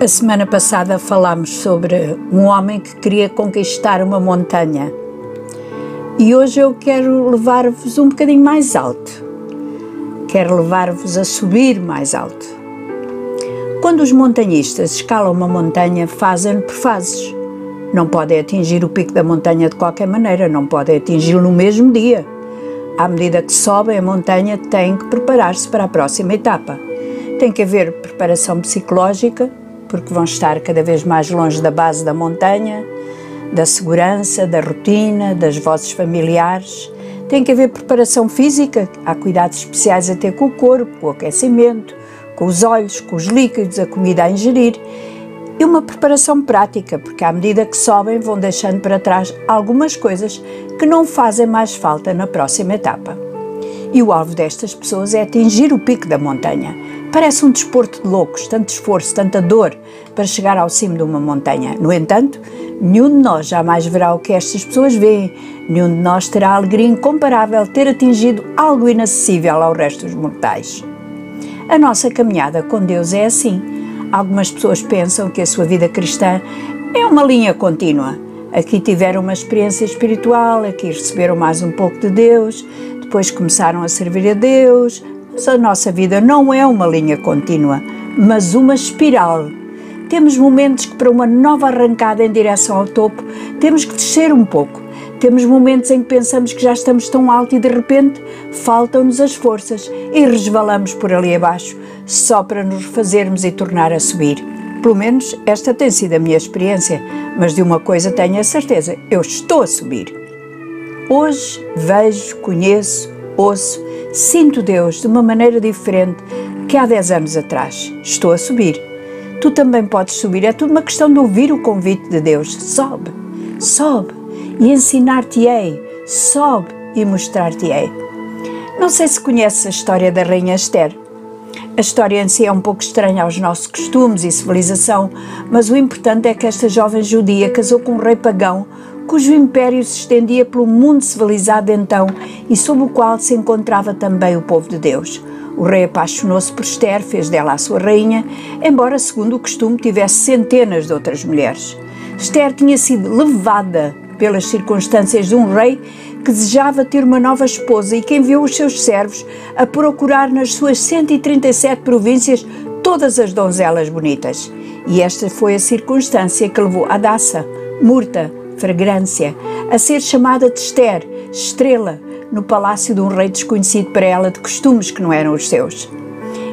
A semana passada falámos sobre um homem que queria conquistar uma montanha. E hoje eu quero levar-vos um bocadinho mais alto. Quero levar-vos a subir mais alto. Quando os montanhistas escalam uma montanha, fazem por fases. Não podem atingir o pico da montanha de qualquer maneira, não podem atingi-lo no mesmo dia. À medida que sobem a montanha, têm que preparar-se para a próxima etapa. Tem que haver preparação psicológica, porque vão estar cada vez mais longe da base da montanha, da segurança, da rotina, das vozes familiares. Tem que haver preparação física, há cuidados especiais a ter com o corpo, com o aquecimento, com os olhos, com os líquidos, a comida a ingerir e uma preparação prática, porque à medida que sobem vão deixando para trás algumas coisas que não fazem mais falta na próxima etapa. E o alvo destas pessoas é atingir o pico da montanha, Parece um desporto de loucos, tanto esforço, tanta dor para chegar ao cimo de uma montanha. No entanto, nenhum de nós jamais verá o que estas pessoas veem, nenhum de nós terá a alegria incomparável de ter atingido algo inacessível ao resto dos mortais. A nossa caminhada com Deus é assim. Algumas pessoas pensam que a sua vida cristã é uma linha contínua. Aqui tiveram uma experiência espiritual, aqui receberam mais um pouco de Deus, depois começaram a servir a Deus, mas a nossa vida não é uma linha contínua, mas uma espiral. Temos momentos que, para uma nova arrancada em direção ao topo, temos que descer um pouco. Temos momentos em que pensamos que já estamos tão alto e de repente faltam-nos as forças e resvalamos por ali abaixo, só para nos refazermos e tornar a subir. Pelo menos esta tem sido a minha experiência, mas de uma coisa tenho a certeza: eu estou a subir. Hoje vejo, conheço, ouço Sinto Deus de uma maneira diferente que há 10 anos atrás. Estou a subir. Tu também podes subir. É tudo uma questão de ouvir o convite de Deus. Sobe, sobe e ensinar-te-ei. Sobe e mostrar-te-ei. Não sei se conheces a história da Rainha Esther. A história em si é um pouco estranha aos nossos costumes e civilização, mas o importante é que esta jovem judia casou com um rei pagão cujo império se estendia pelo mundo civilizado então e sob o qual se encontrava também o povo de Deus. O rei apaixonou-se por Esther, fez dela a sua rainha, embora, segundo o costume, tivesse centenas de outras mulheres. Esther tinha sido levada pelas circunstâncias de um rei que desejava ter uma nova esposa e que enviou os seus servos a procurar nas suas 137 províncias todas as donzelas bonitas. E esta foi a circunstância que levou Adassa, Murta, fragrância, a ser chamada de Esther, estrela, no palácio de um rei desconhecido para ela de costumes que não eram os seus.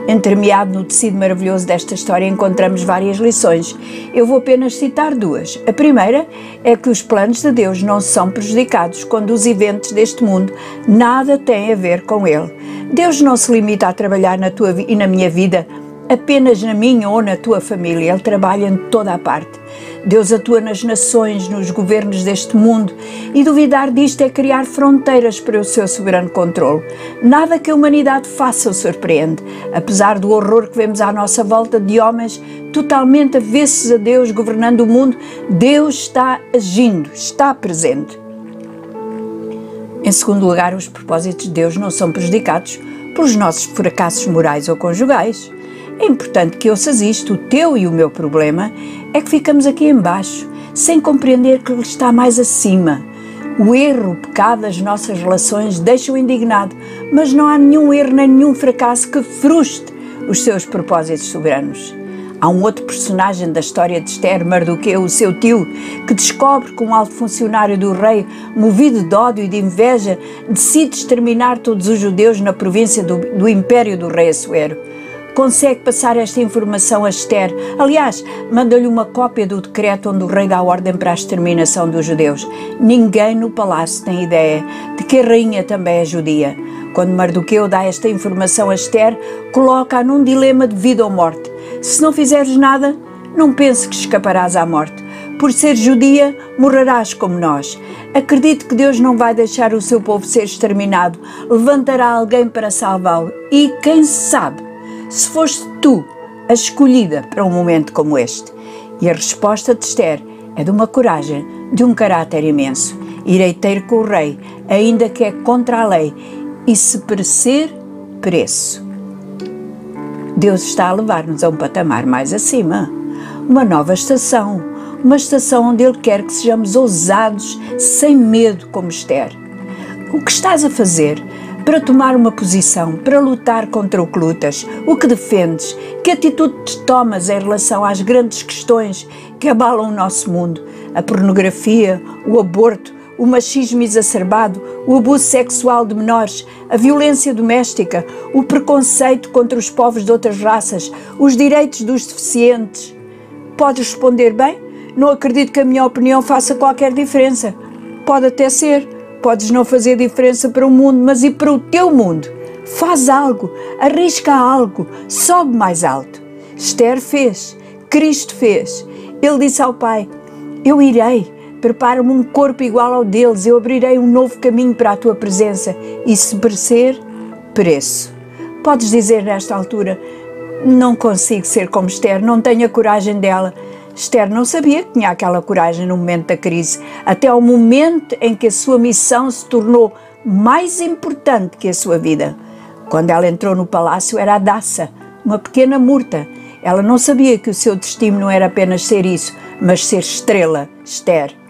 Entremeado no tecido maravilhoso desta história encontramos várias lições. Eu vou apenas citar duas. A primeira é que os planos de Deus não são prejudicados quando os eventos deste mundo nada têm a ver com Ele. Deus não se limita a trabalhar na tua e na minha vida apenas na minha ou na tua família, Ele trabalha em toda a parte. Deus atua nas nações, nos governos deste mundo e duvidar disto é criar fronteiras para o seu soberano controle. Nada que a humanidade faça o surpreende, apesar do horror que vemos à nossa volta de homens totalmente avessos a Deus governando o mundo, Deus está agindo, está presente. Em segundo lugar, os propósitos de Deus não são prejudicados pelos nossos fracassos morais ou conjugais. É importante que ouças isto. O teu e o meu problema é que ficamos aqui embaixo, sem compreender que Ele está mais acima. O erro, o pecado das nossas relações deixa-o indignado, mas não há nenhum erro nem nenhum fracasso que frustre os seus propósitos soberanos. Há um outro personagem da história de Esther, Mardoqueu, o seu tio, que descobre que um alto funcionário do rei, movido de ódio e de inveja, decide exterminar todos os judeus na província do, do império do rei Assuero consegue passar esta informação a Esther. Aliás, manda-lhe uma cópia do decreto onde o rei dá ordem para a exterminação dos judeus. Ninguém no palácio tem ideia de que a rainha também é judia. Quando Mardoqueu dá esta informação a Esther, coloca-a num dilema de vida ou morte. Se não fizeres nada, não pense que escaparás à morte. Por ser judia, morrerás como nós. Acredito que Deus não vai deixar o seu povo ser exterminado. Levantará alguém para salvá-lo. E quem sabe, se foste tu a escolhida para um momento como este? E a resposta de Esther é de uma coragem, de um caráter imenso. Irei ter com o rei, ainda que é contra a lei, e se perecer, pereço. Deus está a levar-nos a um patamar mais acima. uma nova estação, uma estação onde Ele quer que sejamos ousados, sem medo, como Esther. O que estás a fazer para tomar uma posição, para lutar contra o que lutas, o que defendes, que atitude tomas em relação às grandes questões que abalam o nosso mundo, a pornografia, o aborto, o machismo exacerbado, o abuso sexual de menores, a violência doméstica, o preconceito contra os povos de outras raças, os direitos dos deficientes. Podes responder bem? Não acredito que a minha opinião faça qualquer diferença. Pode até ser, podes não fazer diferença para o mundo, mas e para o teu mundo? Faz algo, arrisca algo, sobe mais alto. Esther fez, Cristo fez. Ele disse ao Pai: Eu irei Prepara-me um corpo igual ao deles, eu abrirei um novo caminho para a tua presença. E se perecer, pereço. Podes dizer nesta altura: Não consigo ser como Esther, não tenho a coragem dela. Esther não sabia que tinha aquela coragem no momento da crise, até ao momento em que a sua missão se tornou mais importante que a sua vida. Quando ela entrou no palácio, era a Daça, uma pequena murta. Ela não sabia que o seu destino não era apenas ser isso, mas ser estrela, Esther.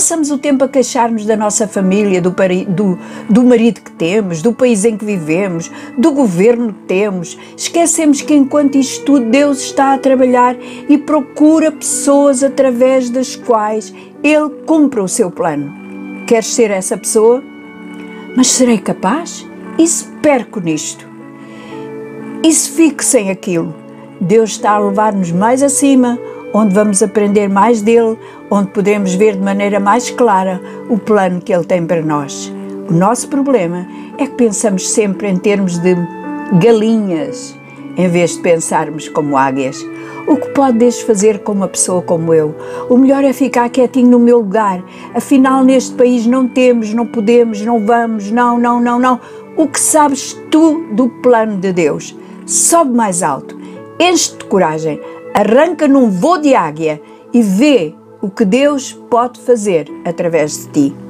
Passamos o tempo a queixar-nos da nossa família, do, do, do marido que temos, do país em que vivemos, do governo que temos. Esquecemos que enquanto isto tudo, Deus está a trabalhar e procura pessoas através das quais Ele cumpre o seu plano. Queres ser essa pessoa? Mas serei capaz? E se perco nisto? E se fico sem aquilo? Deus está a levar-nos mais acima, onde vamos aprender mais dele, onde podemos ver de maneira mais clara o plano que ele tem para nós. O nosso problema é que pensamos sempre em termos de galinhas, em vez de pensarmos como águias. O que pode Deus fazer com uma pessoa como eu? O melhor é ficar quietinho no meu lugar. Afinal, neste país não temos, não podemos, não vamos, não, não, não, não. O que sabes tu do plano de Deus? Sobe mais alto, enche-te de coragem, arranca num voo de águia e vê o que Deus pode fazer através de ti.